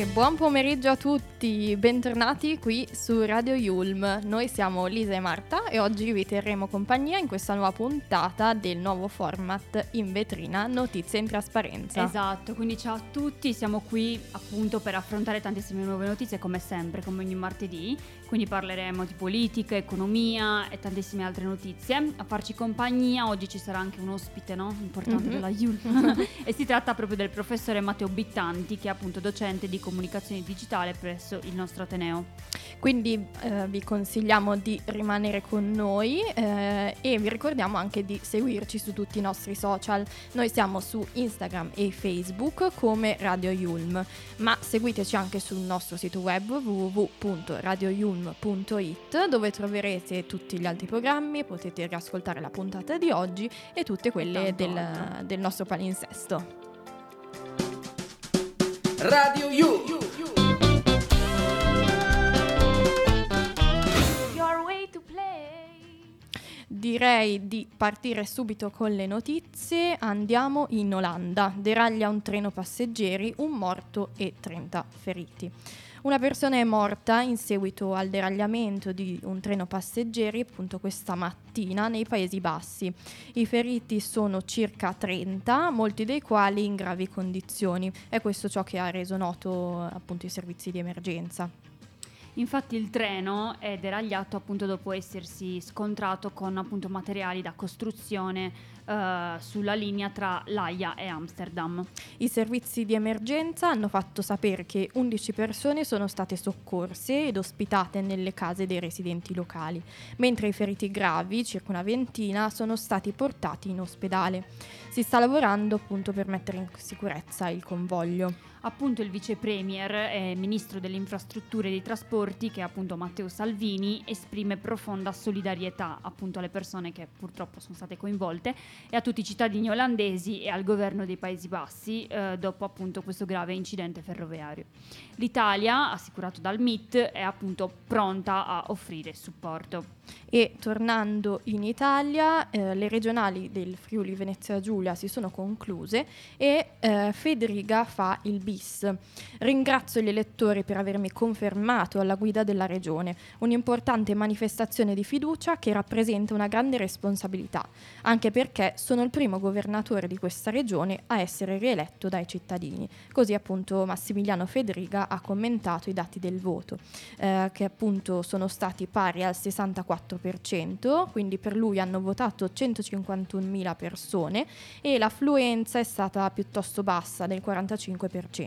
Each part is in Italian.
E buon pomeriggio a tutti, bentornati qui su Radio Yulm. Noi siamo Lisa e Marta e oggi vi terremo compagnia in questa nuova puntata del nuovo format in vetrina Notizie in trasparenza. Esatto, quindi ciao a tutti, siamo qui appunto per affrontare tantissime nuove notizie come sempre, come ogni martedì. Quindi parleremo di politica, economia e tantissime altre notizie. A farci compagnia oggi ci sarà anche un ospite no? importante mm-hmm. della Yulm e si tratta proprio del professore Matteo Bittanti che è appunto docente di comunicazione digitale presso il nostro Ateneo. Quindi eh, vi consigliamo di rimanere con noi eh, e vi ricordiamo anche di seguirci su tutti i nostri social. Noi siamo su Instagram e Facebook come Radio Yulm, ma seguiteci anche sul nostro sito web www.radioyulm.it dove troverete tutti gli altri programmi, potete riascoltare la puntata di oggi e tutte quelle del, del nostro palinsesto. Radio U. Direi di partire subito con le notizie. Andiamo in Olanda. Deraglia un treno passeggeri, un morto e 30 feriti. Una persona è morta in seguito al deragliamento di un treno passeggeri appunto questa mattina nei Paesi Bassi. I feriti sono circa 30, molti dei quali in gravi condizioni. È questo ciò che ha reso noto appunto i servizi di emergenza. Infatti il treno è deragliato appunto dopo essersi scontrato con appunto materiali da costruzione uh, sulla linea tra L'Aia e Amsterdam. I servizi di emergenza hanno fatto sapere che 11 persone sono state soccorse ed ospitate nelle case dei residenti locali, mentre i feriti gravi, circa una ventina, sono stati portati in ospedale. Si sta lavorando appunto per mettere in sicurezza il convoglio appunto il vice premier e ministro delle infrastrutture e dei trasporti, che è appunto Matteo Salvini, esprime profonda solidarietà appunto alle persone che purtroppo sono state coinvolte e a tutti i cittadini olandesi e al governo dei Paesi Bassi eh, dopo appunto questo grave incidente ferroviario. L'Italia, assicurato dal MIT, è appunto pronta a offrire supporto. E tornando in Italia, eh, le regionali del Friuli Venezia Giulia si sono concluse e eh, Federica fa il bis. Ringrazio gli elettori per avermi confermato alla guida della regione, un'importante manifestazione di fiducia che rappresenta una grande responsabilità, anche perché sono il primo governatore di questa regione a essere rieletto dai cittadini. Così appunto Massimiliano Federica ha commentato i dati del voto, eh, che appunto sono stati pari al 64 4%, quindi per lui hanno votato 151.000 persone e l'affluenza è stata piuttosto bassa, del 45%.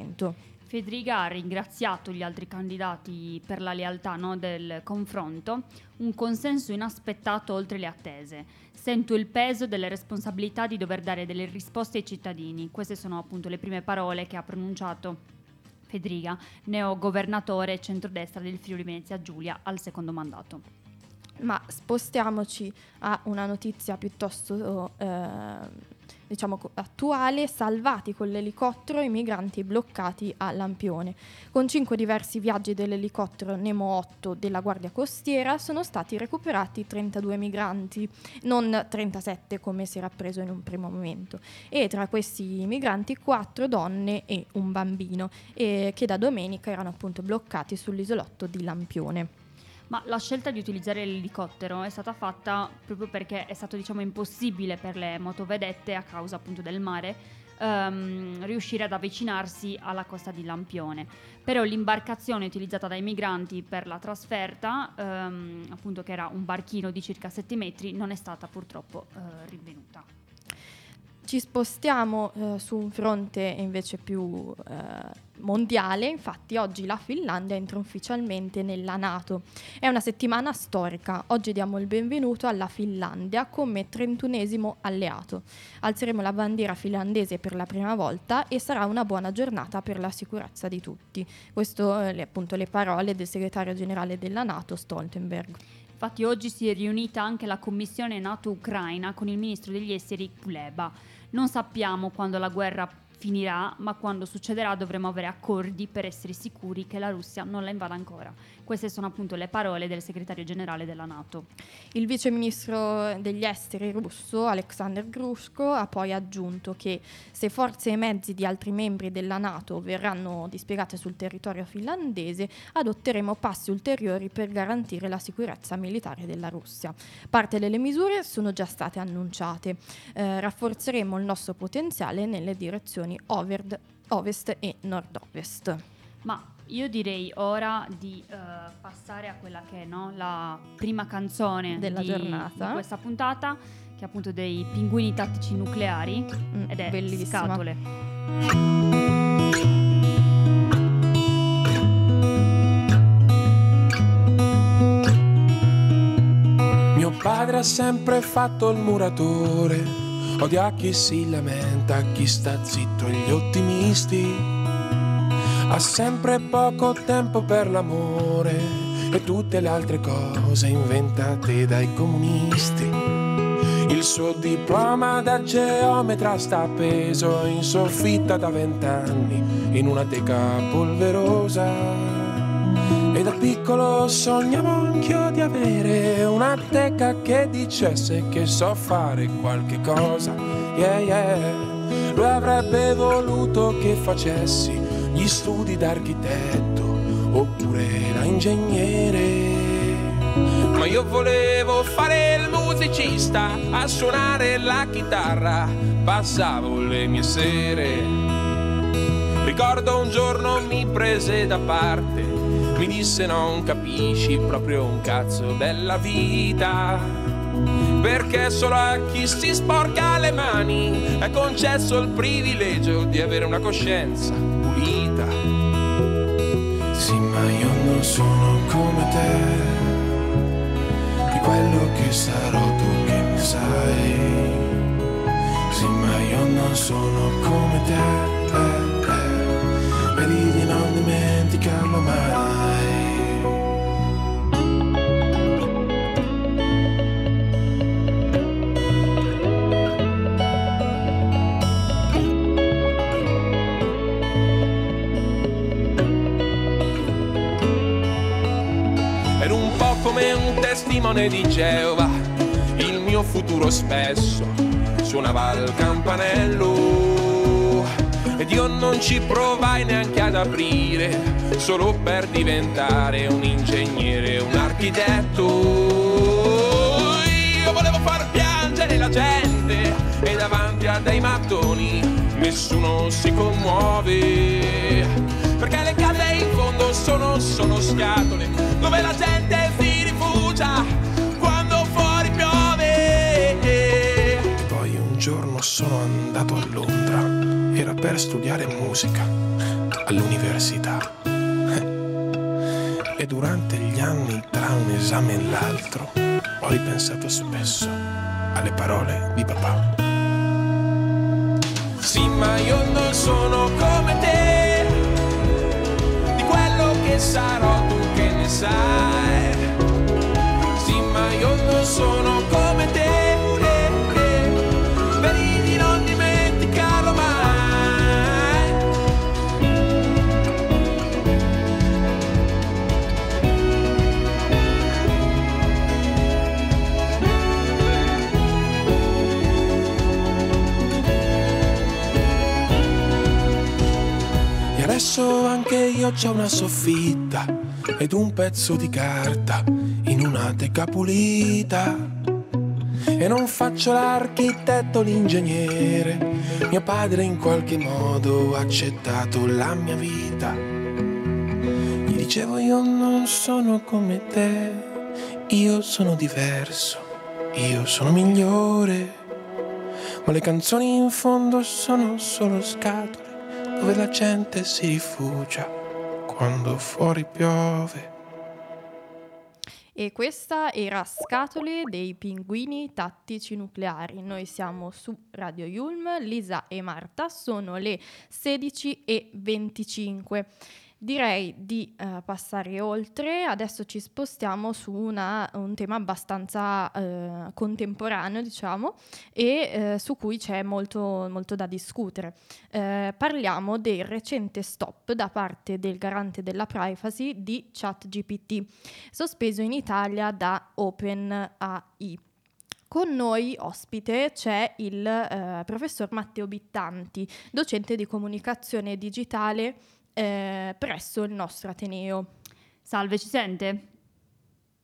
Federica ha ringraziato gli altri candidati per la lealtà no, del confronto, un consenso inaspettato oltre le attese. Sento il peso delle responsabilità di dover dare delle risposte ai cittadini. Queste sono appunto le prime parole che ha pronunciato Federica, neo governatore centrodestra del Friuli Venezia Giulia al secondo mandato. Ma spostiamoci a una notizia piuttosto eh, diciamo, attuale, salvati con l'elicottero i migranti bloccati a Lampione. Con cinque diversi viaggi dell'elicottero Nemo 8 della Guardia Costiera sono stati recuperati 32 migranti, non 37 come si era preso in un primo momento. E tra questi migranti quattro donne e un bambino, e che da domenica erano appunto bloccati sull'isolotto di Lampione. Ma la scelta di utilizzare l'elicottero è stata fatta proprio perché è stato diciamo impossibile per le motovedette a causa appunto del mare um, riuscire ad avvicinarsi alla costa di Lampione. Però l'imbarcazione utilizzata dai migranti per la trasferta, um, appunto che era un barchino di circa 7 metri, non è stata purtroppo uh, rinvenuta. Ci spostiamo uh, su un fronte invece più uh, mondiale, infatti oggi la Finlandia entra ufficialmente nella Nato. È una settimana storica, oggi diamo il benvenuto alla Finlandia come 31esimo alleato. Alzeremo la bandiera finlandese per la prima volta e sarà una buona giornata per la sicurezza di tutti. Queste eh, appunto le parole del segretario generale della Nato Stoltenberg. Infatti oggi si è riunita anche la commissione NATO-Ucraina con il ministro degli esteri Kuleba. Non sappiamo quando la guerra finirà, ma quando succederà dovremo avere accordi per essere sicuri che la Russia non la invada ancora. Queste sono appunto le parole del segretario generale della Nato. Il vice ministro degli esteri russo, Alexander Grushko, ha poi aggiunto che se forze e mezzi di altri membri della Nato verranno dispiegate sul territorio finlandese, adotteremo passi ulteriori per garantire la sicurezza militare della Russia. Parte delle misure sono già state annunciate. Eh, rafforzeremo il nostro potenziale nelle direzioni overd, ovest e nord-ovest. Ma io direi ora di uh, passare a quella che è no, la prima canzone della di, giornata di questa puntata, che è appunto dei pinguini tattici nucleari mm, ed è bellissima. Scatole. Mio padre ha sempre fatto il muratore, odia chi si lamenta, chi sta zitto e gli ottimisti ha sempre poco tempo per l'amore e tutte le altre cose inventate dai comunisti. Il suo diploma da geometra sta appeso in soffitta da vent'anni in una teca polverosa. E da piccolo sognavo anch'io di avere una teca che dicesse che so fare qualche cosa. Yeah, yeah. Lui avrebbe voluto che facessi gli studi d'architetto oppure da ingegnere. Ma io volevo fare il musicista, a suonare la chitarra, passavo le mie sere. Ricordo un giorno mi prese da parte, mi disse non capisci proprio un cazzo della vita. Perché solo a chi si sporca le mani è concesso il privilegio di avere una coscienza sono come te, di quello che sarò tu che ne sai. Sì, ma io non sono come te, eh, eh. vedi di non dimenticarlo mai. Testimone di Geova, il mio futuro spesso suonava il campanello ed io non ci provai neanche ad aprire, solo per diventare un ingegnere, un architetto. Io volevo far piangere la gente e davanti a dei mattoni nessuno si commuove. Perché le case in fondo sono, sono scatole dove la gente sono andato a Londra, era per studiare musica all'università. E durante gli anni, tra un esame e l'altro, ho ripensato spesso alle parole di papà. Sì, ma io non sono come te, di quello che sarò tu che ne sai. Sì, ma io non sono io c'ho una soffitta ed un pezzo di carta in una teca pulita. E non faccio l'architetto, l'ingegnere. Mio padre in qualche modo ha accettato la mia vita. Gli dicevo io non sono come te, io sono diverso, io sono migliore. Ma le canzoni in fondo sono solo scatole dove la gente si rifugia quando fuori piove. E questa era Scatole dei pinguini tattici nucleari. Noi siamo su Radio Yulm, Lisa e Marta, sono le 16 e 25. Direi di uh, passare oltre, adesso ci spostiamo su una, un tema abbastanza uh, contemporaneo, diciamo, e uh, su cui c'è molto, molto da discutere. parliamo del recente stop da parte del garante della privacy di ChatGPT, sospeso in Italia da OpenAI. Con noi ospite c'è il eh, professor Matteo Bittanti, docente di comunicazione digitale eh, presso il nostro Ateneo. Salve, ci sente?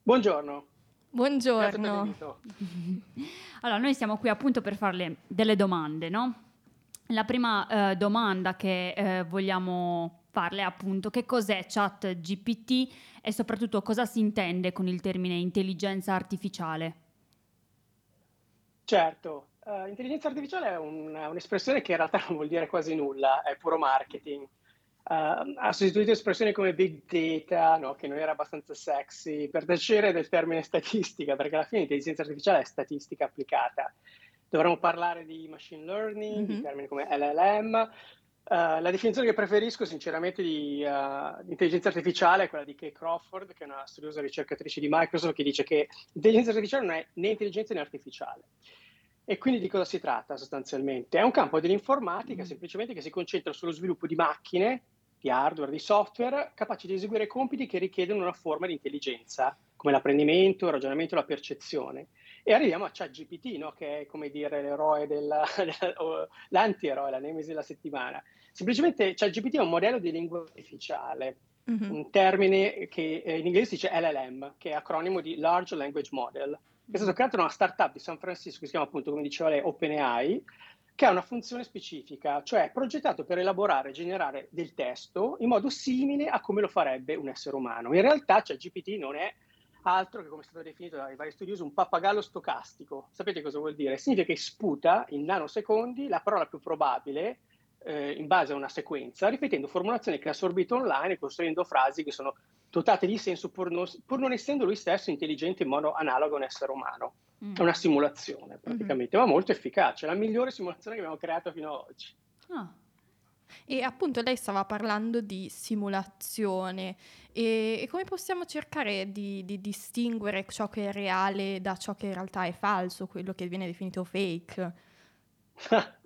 Buongiorno. Buongiorno. allora, noi siamo qui appunto per farle delle domande, no? La prima eh, domanda che eh, vogliamo farle è appunto che cos'è chat GPT e soprattutto cosa si intende con il termine intelligenza artificiale? Certo, uh, intelligenza artificiale è un, un'espressione che in realtà non vuol dire quasi nulla, è puro marketing. Uh, ha sostituito espressioni come big data, no, che non era abbastanza sexy, per tacere del termine statistica, perché alla fine l'intelligenza artificiale è statistica applicata. Dovremmo parlare di machine learning, mm-hmm. di termini come LLM. Uh, eh, la definizione che preferisco sinceramente di, uh, di, intelligenza artificiale è quella di Kay Crawford, che è una studiosa ricercatrice di Microsoft, che dice che l'intelligenza artificiale non è né intelligenza né artificiale. E quindi di cosa si tratta sostanzialmente? È un campo dell'informatica mm. semplicemente che si concentra sullo sviluppo di macchine di hardware, di software, capaci di eseguire compiti che richiedono una forma di intelligenza, come l'apprendimento, il ragionamento, la percezione. E arriviamo a ChatGPT, no? che è come dire l'eroe della, l'antieroe, la nemesi della settimana. Semplicemente ChatGPT è un modello di lingua artificiale, mm-hmm. un termine che in inglese si dice LLM, che è acronimo di Large Language Model. È stato creato una startup di San Francisco che si chiama appunto, come diceva lei, OpenAI, che ha una funzione specifica, cioè è progettato per elaborare e generare del testo in modo simile a come lo farebbe un essere umano. In realtà cioè, GPT non è altro che, come è stato definito dai vari studiosi, un pappagallo stocastico. Sapete cosa vuol dire? Significa che sputa in nanosecondi la parola più probabile eh, in base a una sequenza, ripetendo formulazioni che ha assorbito online e costruendo frasi che sono dotate di senso pur non, pur non essendo lui stesso intelligente in modo analogo a un essere umano. Mm. È una simulazione praticamente, mm-hmm. ma molto efficace, la migliore simulazione che abbiamo creato fino ad oggi. Ah. E appunto lei stava parlando di simulazione e, e come possiamo cercare di, di, distinguere ciò che è reale da ciò che in realtà è falso, quello che viene definito fake?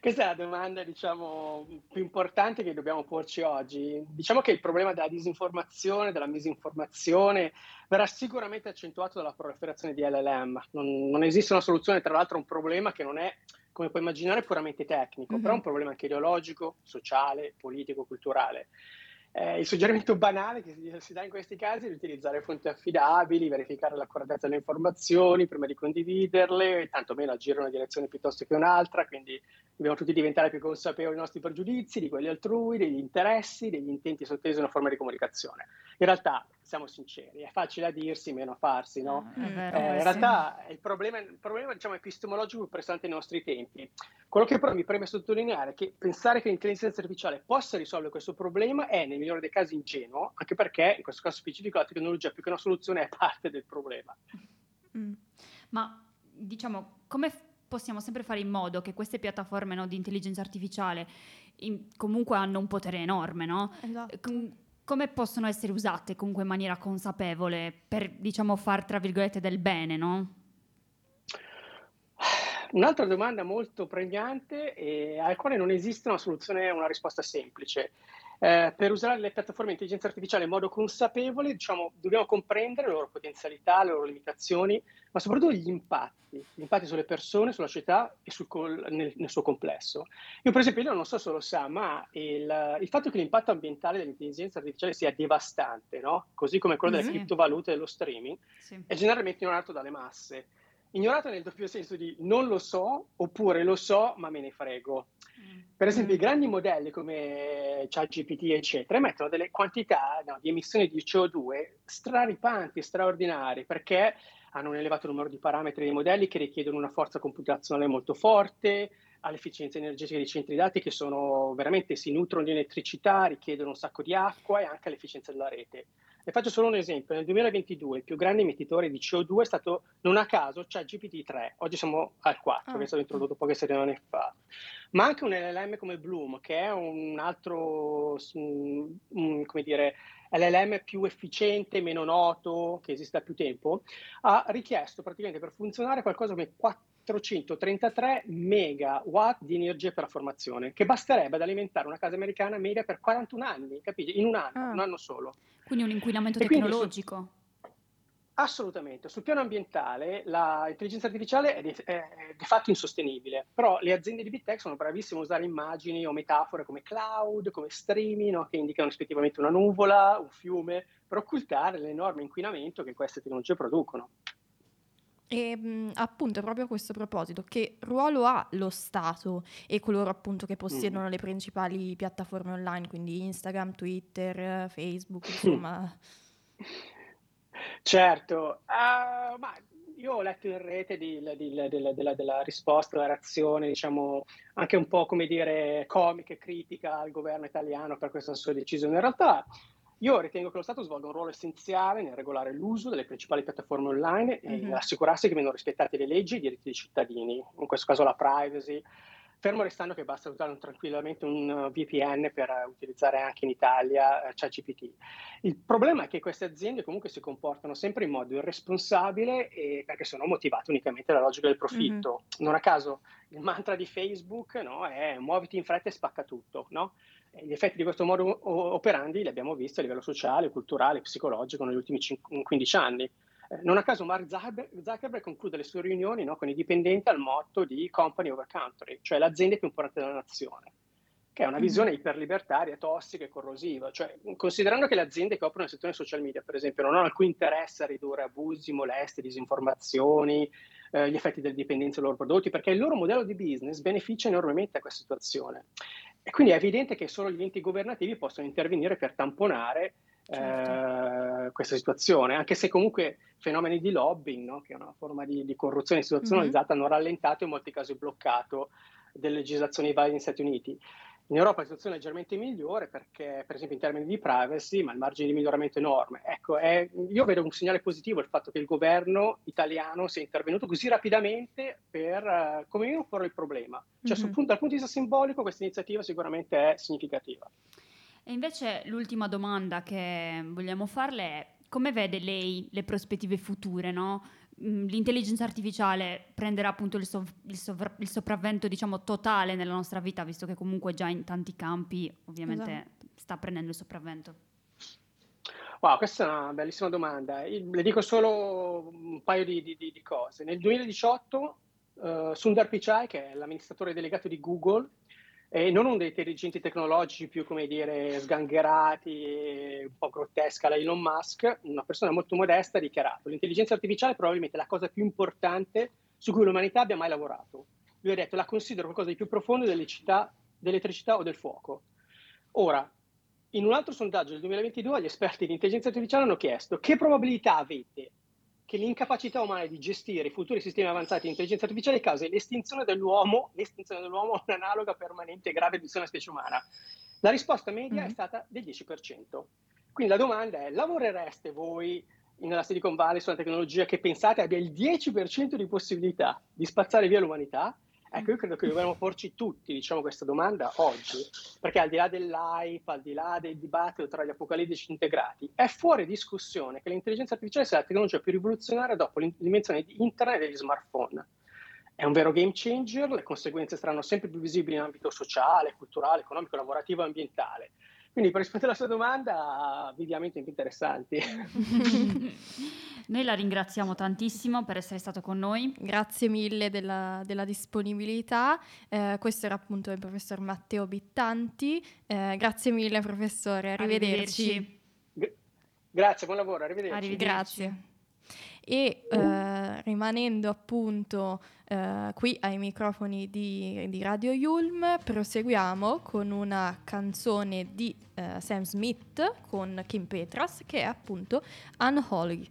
Questa è la domanda, diciamo, più importante che dobbiamo porci oggi. Diciamo che il problema della disinformazione, della misinformazione, verrà sicuramente accentuato dalla proliferazione di LLM. Non, non esiste una soluzione, tra l'altro, a un problema che non è, come puoi immaginare, puramente tecnico, mm-hmm. però è un problema anche ideologico, sociale, politico, culturale. Eh, il suggerimento banale che si, dà in questi casi è di utilizzare fonti affidabili, verificare l'accuratezza delle informazioni prima di condividerle, tantomeno agire in una direzione piuttosto che un'altra, quindi dobbiamo tutti diventare più consapevoli dei nostri pregiudizi, di quelli altrui, degli interessi, degli intenti sottesi una forma di comunicazione. In realtà, siamo sinceri, è facile a dirsi, meno a farsi, no? Ah, vero, eh, in realtà il problema, il problema diciamo, epistemologico più pressante nei nostri tempi. Quello che però mi preme sottolineare è che pensare che l'intelligenza artificiale possa risolvere questo problema è, nel migliore dei casi, ingenuo, anche perché in questo caso specifico la tecnologia più che una soluzione è parte del problema. Mm. Ma diciamo, come possiamo sempre fare in modo che queste piattaforme no, di intelligenza artificiale in, comunque hanno un potere enorme, no? Esatto. Com- come possono essere usate comunque in maniera consapevole per, diciamo, far, tra virgolette, del bene, no? Un'altra domanda molto pregnante e alla quale non esiste una soluzione, una risposta semplice. Eh, per usare le piattaforme di intelligenza artificiale in modo consapevole, diciamo, dobbiamo comprendere le loro potenzialità, le loro limitazioni, ma soprattutto gli impatti, gli impatti sulle persone, sulla società e sul, nel, nel, suo complesso. Io per esempio, io non so se lo sa, ma il, il fatto che l'impatto ambientale dell'intelligenza artificiale sia devastante, no? così come quello delle mm-hmm. criptovalute e dello streaming, sì. è generalmente ignorato dalle masse. Ignorato nel doppio senso di non lo so oppure lo so ma me ne frego. Per esempio, mm. i grandi modelli come ChatGPT, eccetera, emettono delle quantità no, di emissioni di CO2 straripanti, straordinarie, perché hanno un elevato numero di parametri dei modelli che richiedono una forza computazionale molto forte, all'efficienza energetica dei centri dati che sono veramente si nutrono di elettricità, richiedono un sacco di acqua e anche l'efficienza della rete. Le faccio solo un esempio, nel 2022 il più grande emettitore di CO2 è stato, non a caso, cioè GPT-3, oggi siamo al 4, ah. che è stato introdotto poche settimane fa, ma anche un LLM come Bloom, che è un altro, um, come dire, LLM più efficiente, meno noto, che esiste da più tempo, ha richiesto praticamente per funzionare qualcosa come 433 megawatt di energia per la formazione, che basterebbe ad alimentare una casa americana media per 41 anni, capite? In un anno, ah. un anno solo. Quindi un inquinamento e tecnologico. Assolutamente, sul piano ambientale l'intelligenza artificiale è di, è di, fatto insostenibile, però le aziende di big tech sono bravissime a usare immagini o metafore come cloud, come streaming, no? che indicano rispettivamente una nuvola, un fiume, per occultare l'enorme inquinamento che queste tecnologie producono. E mh, appunto proprio a questo proposito, che ruolo ha lo Stato e coloro appunto che possiedono mm. le principali piattaforme online, quindi Instagram, Twitter, Facebook, insomma... Certo, uh, ma io ho letto in rete di, di, di, della, della, risposta, la reazione, diciamo, anche un po' come dire comica e critica al governo italiano per questa sua decisione. In realtà io ritengo che lo Stato svolga un ruolo essenziale nel regolare l'uso delle principali piattaforme online mm-hmm. e assicurarsi che vengano rispettate le leggi e i diritti dei cittadini, in questo caso la privacy, Fermo restando che basta usare tranquillamente un uh, VPN per uh, utilizzare anche in Italia uh, ChatGPT. Il problema è che queste aziende comunque si comportano sempre in modo irresponsabile perché sono motivate unicamente dalla logica del profitto. Mm-hmm. Non a caso il mantra di Facebook no, è muoviti in fretta e spacca tutto. No? Gli effetti di questo modo operandi li abbiamo visti a livello sociale, culturale, psicologico negli ultimi 15 anni. Eh, non a caso Mark Zuckerberg conclude le sue riunioni no, con i dipendenti al motto di company over country, cioè l'azienda più importante della nazione, che è una mm-hmm. visione mm-hmm. iperlibertaria, tossica e corrosiva. Cioè, considerando che le aziende che operano nel settore social media, per esempio, non hanno alcun interesse a ridurre abusi, molestie, disinformazioni, eh, gli effetti della dipendenza dei loro prodotti, perché il loro modello di business beneficia enormemente da questa situazione. E quindi è evidente che solo gli enti governativi possono intervenire per tamponare certo. eh, questa situazione, anche se comunque fenomeni di lobbying, no? che è una forma di, di corruzione istituzionalizzata, mm-hmm. hanno rallentato e in molti casi bloccato delle legislazioni valide negli Stati Uniti. In Europa la situazione è leggermente migliore perché, per esempio, in termini di privacy, ma il margine di miglioramento è enorme. Ecco, è, io vedo un segnale positivo il fatto che il governo italiano sia intervenuto così rapidamente per, uh, come minimo, porre il problema. Cioè, mm-hmm. punto, dal punto di vista simbolico, questa iniziativa sicuramente è significativa. E invece l'ultima domanda che vogliamo farle è come vede lei le prospettive future, no? Mm, l'intelligenza artificiale prenderà appunto il, sov- il, sovra- il, sopravvento diciamo totale nella nostra vita, visto che comunque già in tanti campi ovviamente esatto. sta prendendo il sopravvento. Wow, questa è una bellissima domanda. Le dico solo un paio di, di, di cose. Nel 2018 uh, Sundar Pichai, che è l'amministratore delegato di Google, e non uno dei dirigenti tecnologici più, come dire, sgangherati, un po' grottesca la Elon Musk, una persona molto modesta ha dichiarato l'intelligenza artificiale è probabilmente la cosa più importante su cui l'umanità abbia mai lavorato. Lui ha detto la considero qualcosa di più profondo dell'elettricità o del fuoco. Ora, in un altro sondaggio del 2022 gli esperti di intelligenza artificiale hanno chiesto che probabilità avete che l'incapacità umana di gestire i futuri sistemi avanzati di intelligenza artificiale causi l'estinzione dell'uomo, l'estinzione dell'uomo è un'analoga permanente e grave riduzione della specie umana. La risposta media mm-hmm. è stata del 10%. Quindi la domanda è, lavorereste voi nella Silicon Valley su una tecnologia che pensate abbia il 10% di possibilità di spazzare via l'umanità? Ecco, io credo che dovremmo porci tutti diciamo, questa domanda oggi, perché al di là dell'hype, al di là del dibattito tra gli apocalittici integrati, è fuori discussione che l'intelligenza artificiale sia la tecnologia più rivoluzionaria dopo l'invenzione di internet e degli smartphone. È un vero game changer, le conseguenze saranno sempre più visibili in ambito sociale, culturale, economico, lavorativo e ambientale. Quindi per rispondere alla sua domanda, viviamo in tempi interessanti. Noi la ringraziamo tantissimo per essere stato con noi. Grazie mille della, della disponibilità. Eh, questo era appunto il professor Matteo Bittanti. Eh, grazie mille professore, arrivederci. arrivederci. G- grazie, buon lavoro, arrivederci. arrivederci. Grazie. E eh, rimanendo appunto eh, qui ai microfoni di, di, Radio Yulm, proseguiamo con una canzone di eh, Sam Smith con Kim Petras che è appunto Unholy.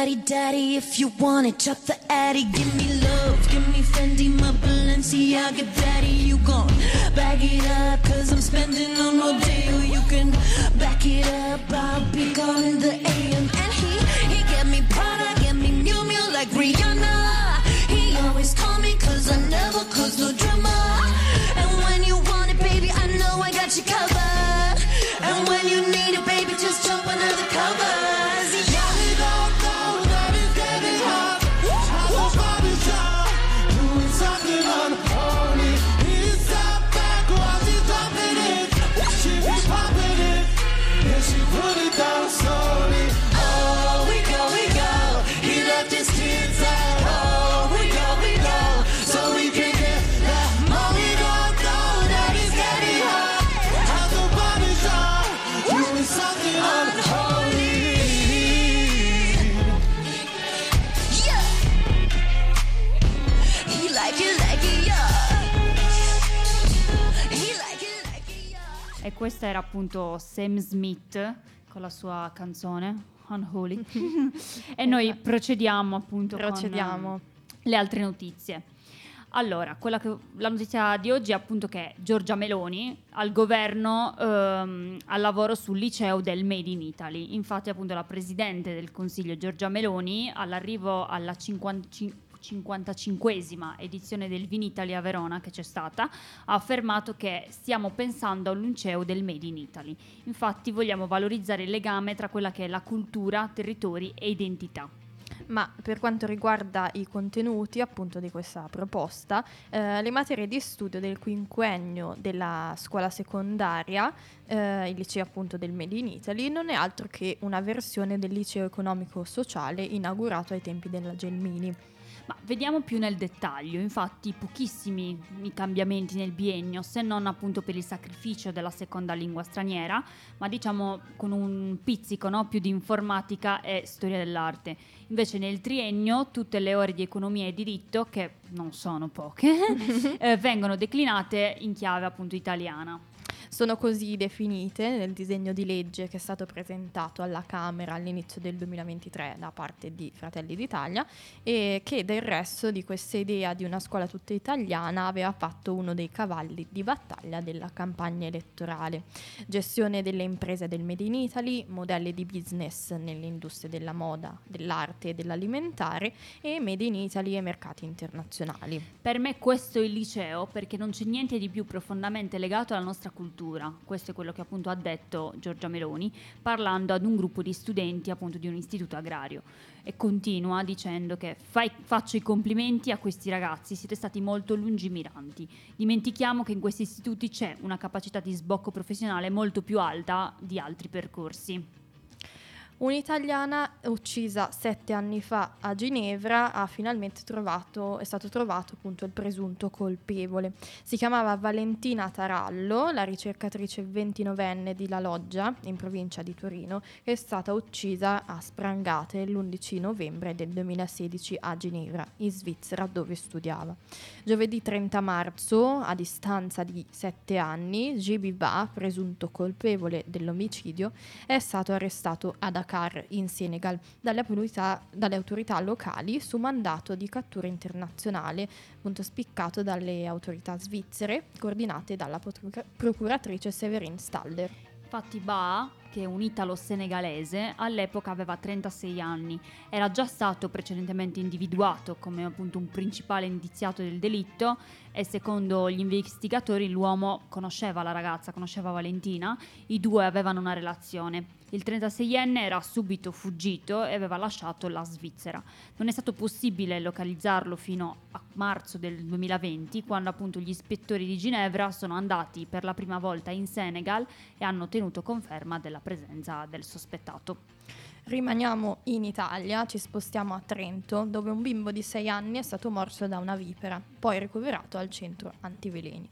Daddy, daddy, if you want it, chop the addy. Give me love, give me Fendi, my Balenciaga daddy. You gon' back it up, cause I'm spending on Rodeo. You can back it up, I'll be calling the AM. And he, he get me Prada, get me Mew Mew like Rihanna. He always call me cause I never cause no drama. Questa era appunto Sam Smith con la sua canzone Unholy. e noi procediamo appunto Procediamo. con eh, le altre notizie. Allora, quella che- la notizia di oggi è appunto che Giorgia Meloni al governo ehm, al lavoro sul liceo del Made in Italy. Infatti appunto la presidente del Consiglio Giorgia Meloni all'arrivo alla 55 55esima edizione del Vinitaly a Verona che c'è stata, ha affermato che stiamo pensando a un liceo del Made in Italy. Infatti vogliamo valorizzare il legame tra quella che è la cultura, territori e identità. Ma per quanto riguarda i contenuti appunto di questa proposta, eh, le materie di studio del quinquennio della scuola secondaria, eh, il liceo appunto del Made in Italy, non è altro che una versione del liceo economico-sociale inaugurato ai tempi della Gelmini. Ma vediamo più nel dettaglio, infatti pochissimi i cambiamenti nel biennio, se non appunto per il sacrificio della seconda lingua straniera, ma diciamo con un pizzico no? più di informatica e storia dell'arte. Invece nel triennio tutte le ore di economia e diritto, che non sono poche, eh, vengono declinate in chiave appunto italiana. Sono così definite nel disegno di legge che è stato presentato alla Camera all'inizio del 2023 da parte di Fratelli d'Italia e che del resto di questa idea di una scuola tutta italiana aveva fatto uno dei cavalli di battaglia della campagna elettorale. Gestione delle imprese del Made in Italy, modelli di business nelle industrie della moda, dell'arte e dell'alimentare e Made in Italy e mercati internazionali. Per me questo è il liceo perché non c'è niente di più profondamente legato alla nostra cultura. Questo è quello che appunto ha detto Giorgia Meloni parlando ad un gruppo di studenti appunto di un istituto agrario e continua dicendo che fai- faccio i complimenti a questi ragazzi, siete stati molto lungimiranti. Dimentichiamo che in questi istituti c'è una capacità di sbocco professionale molto più alta di altri percorsi. Un'italiana uccisa sette anni fa a Ginevra ha finalmente trovato, è stato trovato appunto il presunto colpevole. Si chiamava Valentina Tarallo, la ricercatrice 29enne di La Loggia, in provincia di Torino, che è stata uccisa a sprangate l'11 novembre del 2016 a Ginevra, in Svizzera, dove studiava. Giovedì 30 marzo, a distanza di sette anni, Gibi Ba, presunto colpevole dell'omicidio, è stato arrestato a Dakar in Senegal dalle autorità, dalle autorità locali su mandato di cattura internazionale, appunto spiccato dalle autorità svizzere, coordinate dalla procura- procuratrice Severin Staller. Infatti Ba che è un italo-senegalese, all'epoca aveva 36 anni. Era già stato precedentemente individuato come appunto un principale indiziato del delitto e secondo gli investigatori l'uomo conosceva la ragazza, conosceva Valentina, i due avevano una relazione. Il 36enne era subito fuggito e aveva lasciato la Svizzera. Non è stato possibile localizzarlo fino a marzo del 2020, quando appunto gli ispettori di Ginevra sono andati per la prima volta in Senegal e hanno ottenuto conferma della presenza del sospettato. Rimaniamo in Italia, ci spostiamo a Trento, dove un bimbo di 6 anni è stato morso da una vipera, poi ricoverato al centro antiveleni.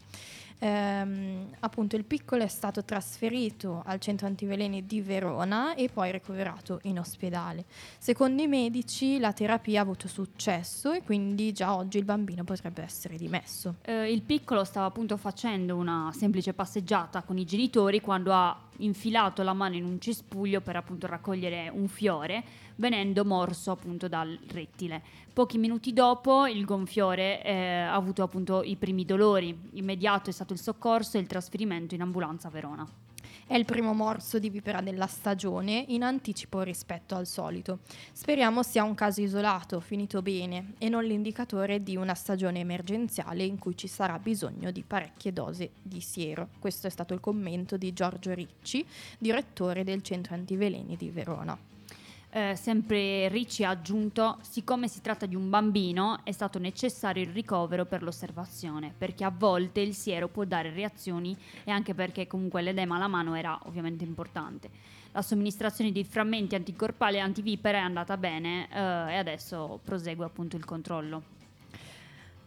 Ehm, appunto il piccolo è stato trasferito al centro antiveleni di Verona e poi ricoverato in ospedale. Secondo i medici la terapia ha avuto successo e quindi già oggi il bambino potrebbe essere dimesso. Eh, il piccolo stava appunto facendo una semplice passeggiata con i genitori quando ha infilato la mano in un cespuglio per appunto raccogliere un fiore, venendo morso appunto dal rettile. Pochi minuti dopo il gonfiore eh, ha avuto appunto i primi dolori. Immediato è stato il soccorso e il trasferimento in ambulanza a Verona. È il primo morso di vipera della stagione, in anticipo rispetto al solito. Speriamo sia un caso isolato, finito bene, e non l'indicatore di una stagione emergenziale in cui ci sarà bisogno di parecchie dosi di siero. Questo è stato il commento di Giorgio Ricci, direttore del centro antiveleni di Verona. Eh, sempre Ricci ha aggiunto, siccome si tratta di un bambino è stato necessario il ricovero per l'osservazione, perché a volte il siero può dare reazioni e anche perché comunque l'edema alla mano era ovviamente importante. La somministrazione di frammenti anticorpali e antivipere è andata bene eh, e adesso prosegue appunto il controllo.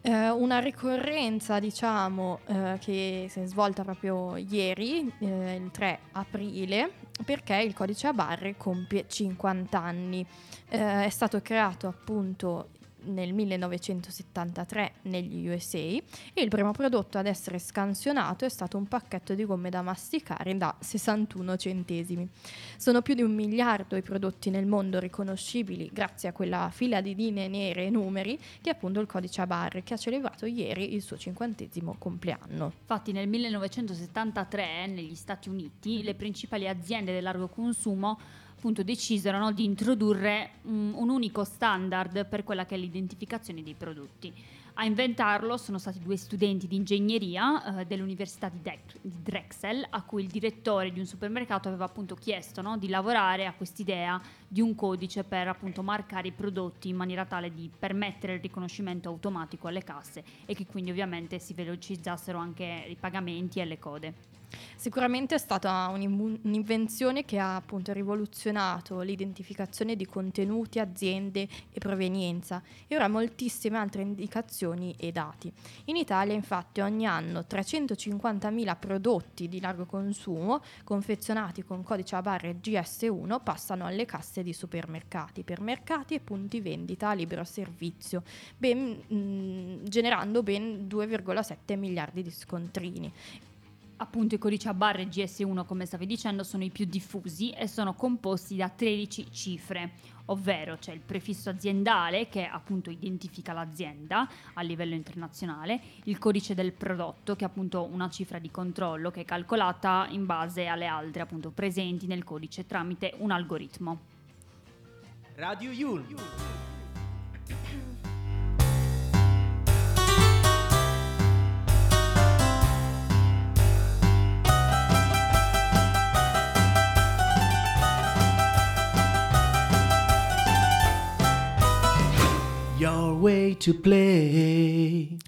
Eh, una ricorrenza, diciamo, eh, che si è svolta proprio ieri, eh, il 3 aprile, perché il codice a barre compie 50 anni. Eh, è stato creato appunto nel 1973 negli USA e il primo prodotto ad essere scansionato è stato un pacchetto di gomme da masticare da 61 centesimi. Sono più di un miliardo i prodotti nel mondo riconoscibili grazie a quella fila di linee nere e numeri che è appunto il codice a barre che ha celebrato ieri il suo cinquantesimo compleanno. Infatti nel 1973 negli Stati Uniti le principali aziende del largo consumo appunto decisero no, di introdurre un, un unico standard per quella che è l'identificazione dei prodotti. A inventarlo sono stati due studenti di ingegneria eh, dell'Università di, Dec- di Drexel, a cui il direttore di un supermercato aveva appunto chiesto no, di lavorare a quest'idea di un codice per appunto marcare i prodotti in maniera tale di permettere il riconoscimento automatico alle casse e che quindi ovviamente si velocizzassero anche i pagamenti e le code. Sicuramente è stata un'invenzione che ha appunto rivoluzionato l'identificazione di contenuti, aziende e provenienza e ora moltissime altre indicazioni e dati. In Italia infatti ogni anno 350.000 prodotti di largo consumo confezionati con codice a barre GS1 passano alle casse di supermercati, ipermercati e punti vendita a libero servizio, ben, mh, generando ben 2,7 miliardi di scontrini. Appunto i codici a barre GS1, come stavi dicendo, sono i più diffusi e sono composti da 13 cifre, ovvero c'è il prefisso aziendale che appunto identifica l'azienda a livello internazionale, il codice del prodotto che è appunto una cifra di controllo che è calcolata in base alle altre appunto presenti nel codice tramite un algoritmo. Yulm. Your way to play.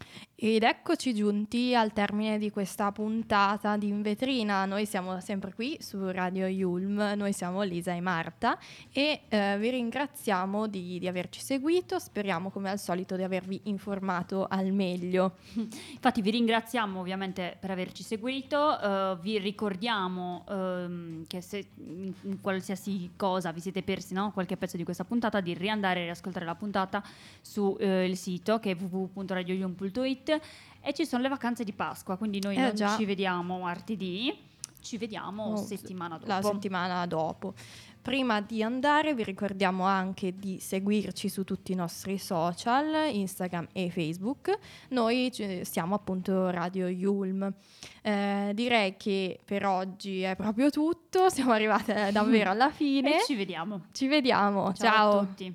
Ed eccoci giunti al termine di questa puntata di In Vetrina. Noi siamo sempre qui su Radio Yulm, noi siamo Lisa e Marta e eh, vi ringraziamo di, di averci seguito, speriamo come al solito di avervi informato al meglio. Infatti vi ringraziamo ovviamente per averci seguito, eh, vi ricordiamo ehm, che se in qualsiasi cosa vi siete persi no, qualche pezzo di questa puntata di riandare e riascoltare la puntata sul sito che è www.radioyum.it e ci sono le vacanze di Pasqua, quindi noi Eh, non già. ci vediamo martedì. Ci vediamo Oh, settimana dopo. la settimana dopo. Prima di andare vi ricordiamo anche di seguirci su tutti i nostri social, Instagram e Facebook. Noi ci- siamo appunto Radio Yulm. Eh, direi che per oggi è proprio tutto, siamo arrivate davvero alla fine. E ci vediamo. Ci vediamo, Ciao, ciao. a tutti.